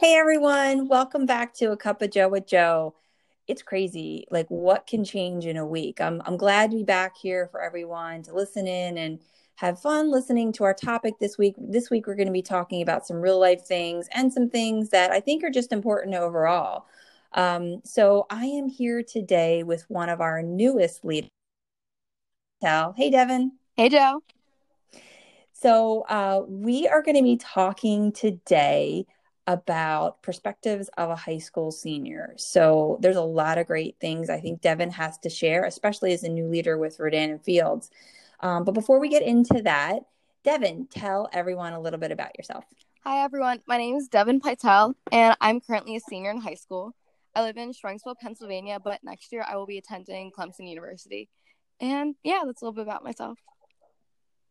Hey everyone, welcome back to A Cup of Joe with Joe. It's crazy, like what can change in a week. I'm I'm glad to be back here for everyone to listen in and have fun listening to our topic this week. This week we're going to be talking about some real life things and some things that I think are just important overall. Um, so I am here today with one of our newest leaders. Hey Devin. Hey Joe. So uh, we are going to be talking today about perspectives of a high school senior. So there's a lot of great things I think Devin has to share, especially as a new leader with Rodan and Fields. Um, but before we get into that, Devin, tell everyone a little bit about yourself. Hi, everyone. My name is Devin Pytel, and I'm currently a senior in high school. I live in Shanksville, Pennsylvania, but next year I will be attending Clemson University. And yeah, that's a little bit about myself.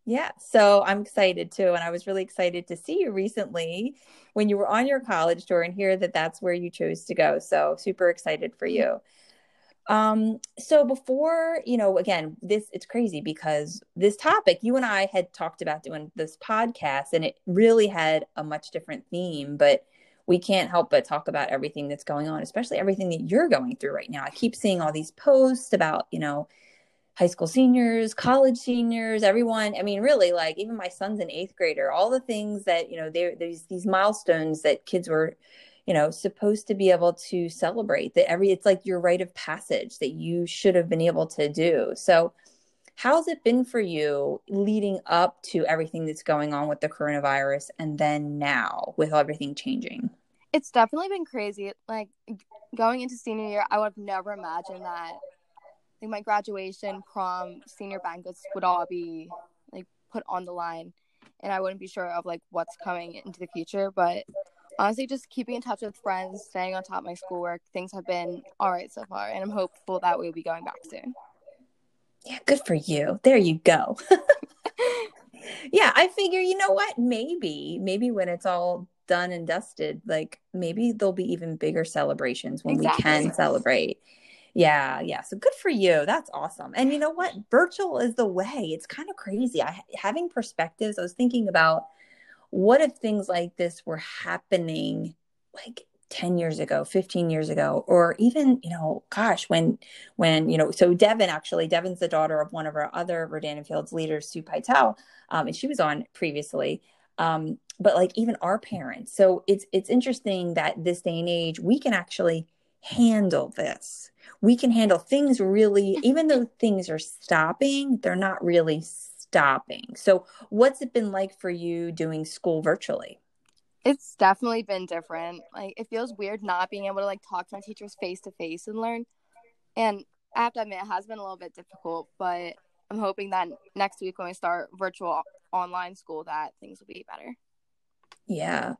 Yeah, so I'm excited too. And I was really excited to see you recently when you were on your college tour and hear that that's where you chose to go. So super excited for you. Um, so before, you know, again, this it's crazy because this topic, you and I had talked about doing this podcast and it really had a much different theme, but we can't help but talk about everything that's going on, especially everything that you're going through right now. I keep seeing all these posts about, you know, high school seniors, college seniors, everyone. I mean, really, like even my son's an eighth grader. All the things that you know, there there's these milestones that kids were, you know, supposed to be able to celebrate. That every it's like your rite of passage that you should have been able to do. So, how's it been for you leading up to everything that's going on with the coronavirus, and then now with everything changing? It's definitely been crazy. Like going into senior year, I would have never imagined that like my graduation, prom, senior banquets would all be like put on the line, and I wouldn't be sure of like what's coming into the future. But honestly, just keeping in touch with friends, staying on top of my schoolwork, things have been all right so far, and I'm hopeful that we'll be going back soon. Yeah, good for you. There you go. yeah, I figure, you know what? Maybe, maybe when it's all done and dusted, like maybe there'll be even bigger celebrations when exactly. we can celebrate. Yeah, yeah. So good for you. That's awesome. And you know what? Virtual is the way. It's kind of crazy. I having perspectives. I was thinking about what if things like this were happening like 10 years ago 15 years ago or even you know gosh when when you know so devin actually devin's the daughter of one of our other rodan and fields leaders sue pytel um, and she was on previously um, but like even our parents so it's it's interesting that this day and age we can actually handle this. We can handle things really, even though things are stopping, they're not really stopping. So, what's it been like for you doing school virtually? It's definitely been different. Like, it feels weird not being able to like talk to my teachers face to face and learn. And I have to admit, it has been a little bit difficult, but I'm hoping that next week when we start virtual online school, that things will be better. Yeah.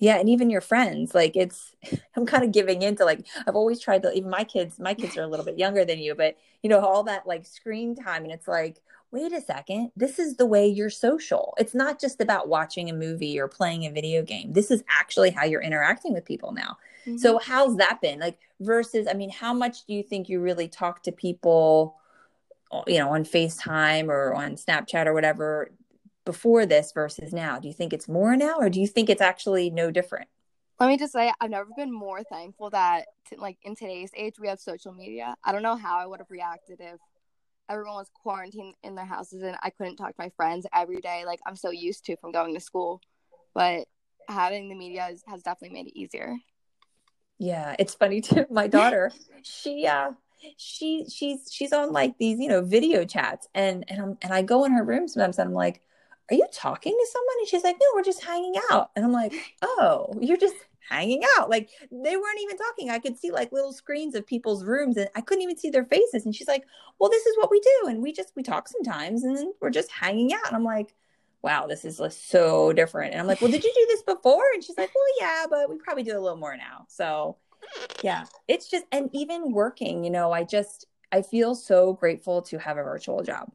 Yeah. And even your friends, like it's, I'm kind of giving into like, I've always tried to, even my kids, my kids are a little bit younger than you, but you know, all that like screen time. And it's like, wait a second, this is the way you're social. It's not just about watching a movie or playing a video game. This is actually how you're interacting with people now. Mm-hmm. So, how's that been? Like, versus, I mean, how much do you think you really talk to people, you know, on FaceTime or on Snapchat or whatever before this versus now? Do you think it's more now or do you think it's actually no different? Let me just say, I've never been more thankful that, t- like, in today's age, we have social media. I don't know how I would have reacted if everyone was quarantined in their houses and I couldn't talk to my friends every day, like I'm so used to from going to school. But having the media is, has definitely made it easier. Yeah, it's funny too. My daughter, she uh she she's she's on like these, you know, video chats and and I'm and I go in her room sometimes and I'm like, "Are you talking to someone?" And she's like, "No, we're just hanging out." And I'm like, "Oh, you're just hanging out." Like they weren't even talking. I could see like little screens of people's rooms and I couldn't even see their faces. And she's like, "Well, this is what we do." And we just we talk sometimes and then we're just hanging out. And I'm like, wow, this is so different. And I'm like, well, did you do this before? And she's like, well, yeah, but we probably do a little more now. So yeah, it's just, and even working, you know, I just, I feel so grateful to have a virtual job.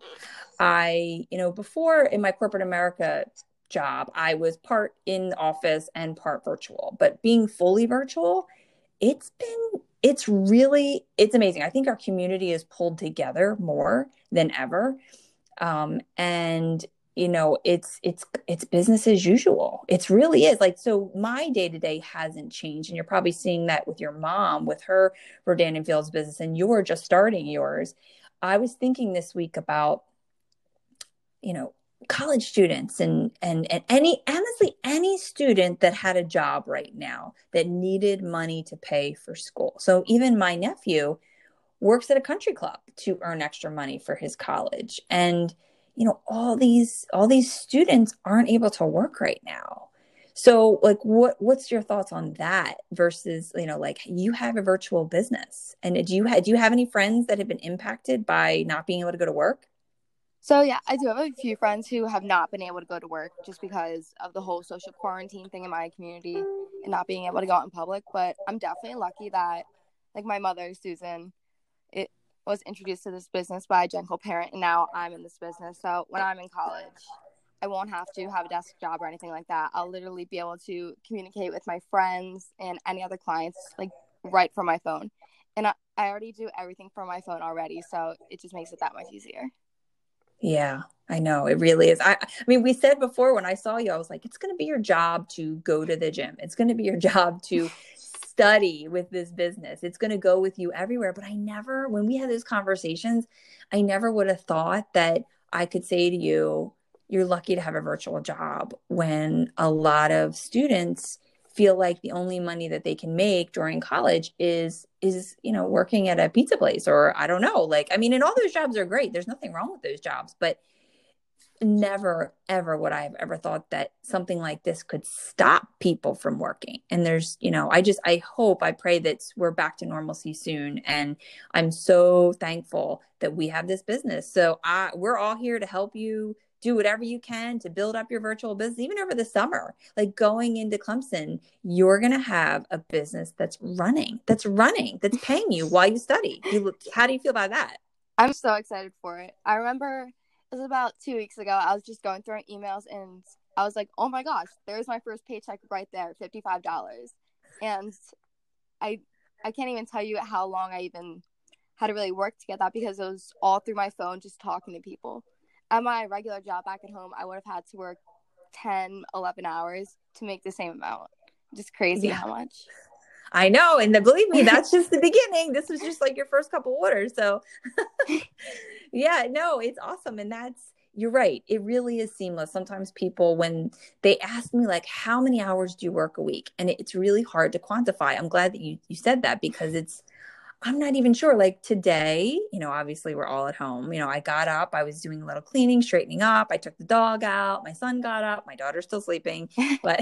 I, you know, before in my corporate America job, I was part in office and part virtual, but being fully virtual, it's been, it's really, it's amazing. I think our community is pulled together more than ever. Um, and you know it's it's it's business as usual it's really is like so my day to day hasn't changed and you're probably seeing that with your mom with her rodan and fields business and you're just starting yours i was thinking this week about you know college students and and and any honestly any student that had a job right now that needed money to pay for school. So even my nephew works at a country club to earn extra money for his college. And you know all these all these students aren't able to work right now. So like what what's your thoughts on that versus you know like you have a virtual business and do you have do you have any friends that have been impacted by not being able to go to work so yeah i do have a few friends who have not been able to go to work just because of the whole social quarantine thing in my community and not being able to go out in public but i'm definitely lucky that like my mother susan it was introduced to this business by a gentle parent, and now I'm in this business. So when I'm in college, I won't have to have a desk job or anything like that. I'll literally be able to communicate with my friends and any other clients like right from my phone. And I, I already do everything from my phone already, so it just makes it that much easier. Yeah, I know it really is. I, I mean, we said before when I saw you, I was like, it's going to be your job to go to the gym. It's going to be your job to study with this business. It's going to go with you everywhere. But I never, when we had those conversations, I never would have thought that I could say to you, you're lucky to have a virtual job when a lot of students feel like the only money that they can make during college is is you know working at a pizza place or i don't know like i mean and all those jobs are great there's nothing wrong with those jobs but never ever would I have ever thought that something like this could stop people from working. And there's, you know, I just I hope, I pray that we're back to normalcy soon and I'm so thankful that we have this business. So I we're all here to help you do whatever you can to build up your virtual business even over the summer. Like going into Clemson, you're going to have a business that's running, that's running, that's paying you while you study. You, how do you feel about that? I'm so excited for it. I remember it was about two weeks ago. I was just going through emails and I was like, oh my gosh, there's my first paycheck right there, $55. And I I can't even tell you how long I even had to really work to get that because it was all through my phone, just talking to people. At my regular job back at home, I would have had to work 10, 11 hours to make the same amount. Just crazy yeah. how much. I know. And the, believe me, that's just the beginning. This was just like your first couple orders. So, yeah, no, it's awesome. And that's, you're right. It really is seamless. Sometimes people, when they ask me, like, how many hours do you work a week? And it's really hard to quantify. I'm glad that you, you said that because it's, I'm not even sure. Like today, you know, obviously we're all at home. You know, I got up, I was doing a little cleaning, straightening up. I took the dog out. My son got up. My daughter's still sleeping, but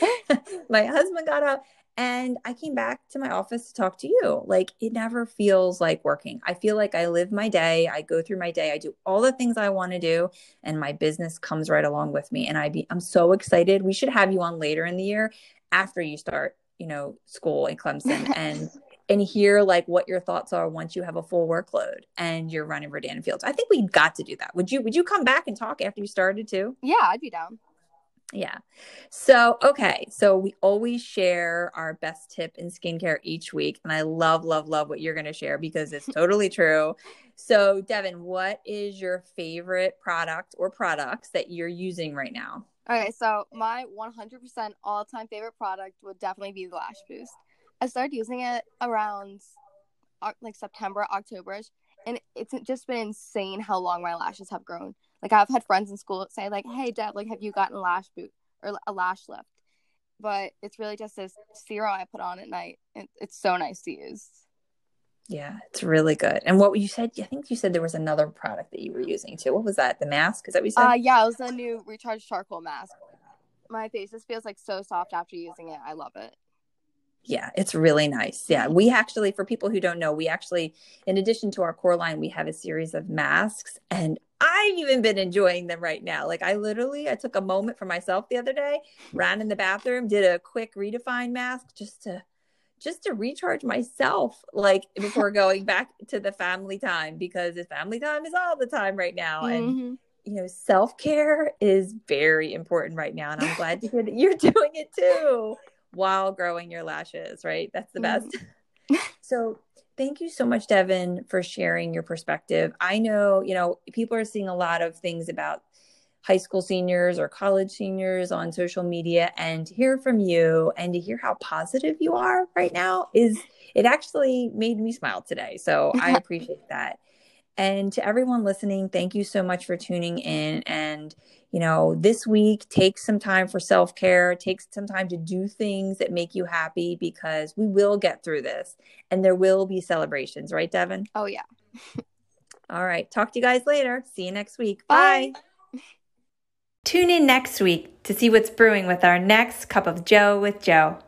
my husband got up and I came back to my office to talk to you. Like it never feels like working. I feel like I live my day, I go through my day, I do all the things I want to do, and my business comes right along with me. And I be I'm so excited. We should have you on later in the year after you start, you know, school in Clemson and and hear like what your thoughts are once you have a full workload and you're running Rodan Fields. I think we got to do that. Would you would you come back and talk after you started too? Yeah, I'd be down. Yeah. So, okay. So, we always share our best tip in skincare each week. And I love, love, love what you're going to share because it's totally true. So, Devin, what is your favorite product or products that you're using right now? Okay. So, my 100% all time favorite product would definitely be the Lash Boost. I started using it around like September, October, and it's just been insane how long my lashes have grown. Like I've had friends in school say like, "Hey, Deb, like have you gotten a lash boot or a lash lift?" but it's really just this serum I put on at night. It, it's so nice to use. Yeah, it's really good. And what you said, I think you said there was another product that you were using too. What was that? The mask? Is that what you said? Uh, yeah, it was the new recharge charcoal mask. My face just feels like so soft after using it. I love it. Yeah, it's really nice. Yeah, we actually, for people who don't know, we actually, in addition to our core line, we have a series of masks, and I've even been enjoying them right now. Like I literally, I took a moment for myself the other day, ran in the bathroom, did a quick redefine mask just to just to recharge myself like before going back to the family time because the family time is all the time right now and mm-hmm. you know self-care is very important right now and i'm glad to hear that you're doing it too while growing your lashes right that's the best mm-hmm. so thank you so much devin for sharing your perspective i know you know people are seeing a lot of things about high school seniors or college seniors on social media and to hear from you and to hear how positive you are right now is it actually made me smile today. So I appreciate that. And to everyone listening, thank you so much for tuning in. And, you know, this week, take some time for self care, take some time to do things that make you happy because we will get through this and there will be celebrations, right, Devin? Oh, yeah. All right. Talk to you guys later. See you next week. Bye. Bye. Tune in next week to see what's brewing with our next cup of Joe with Joe.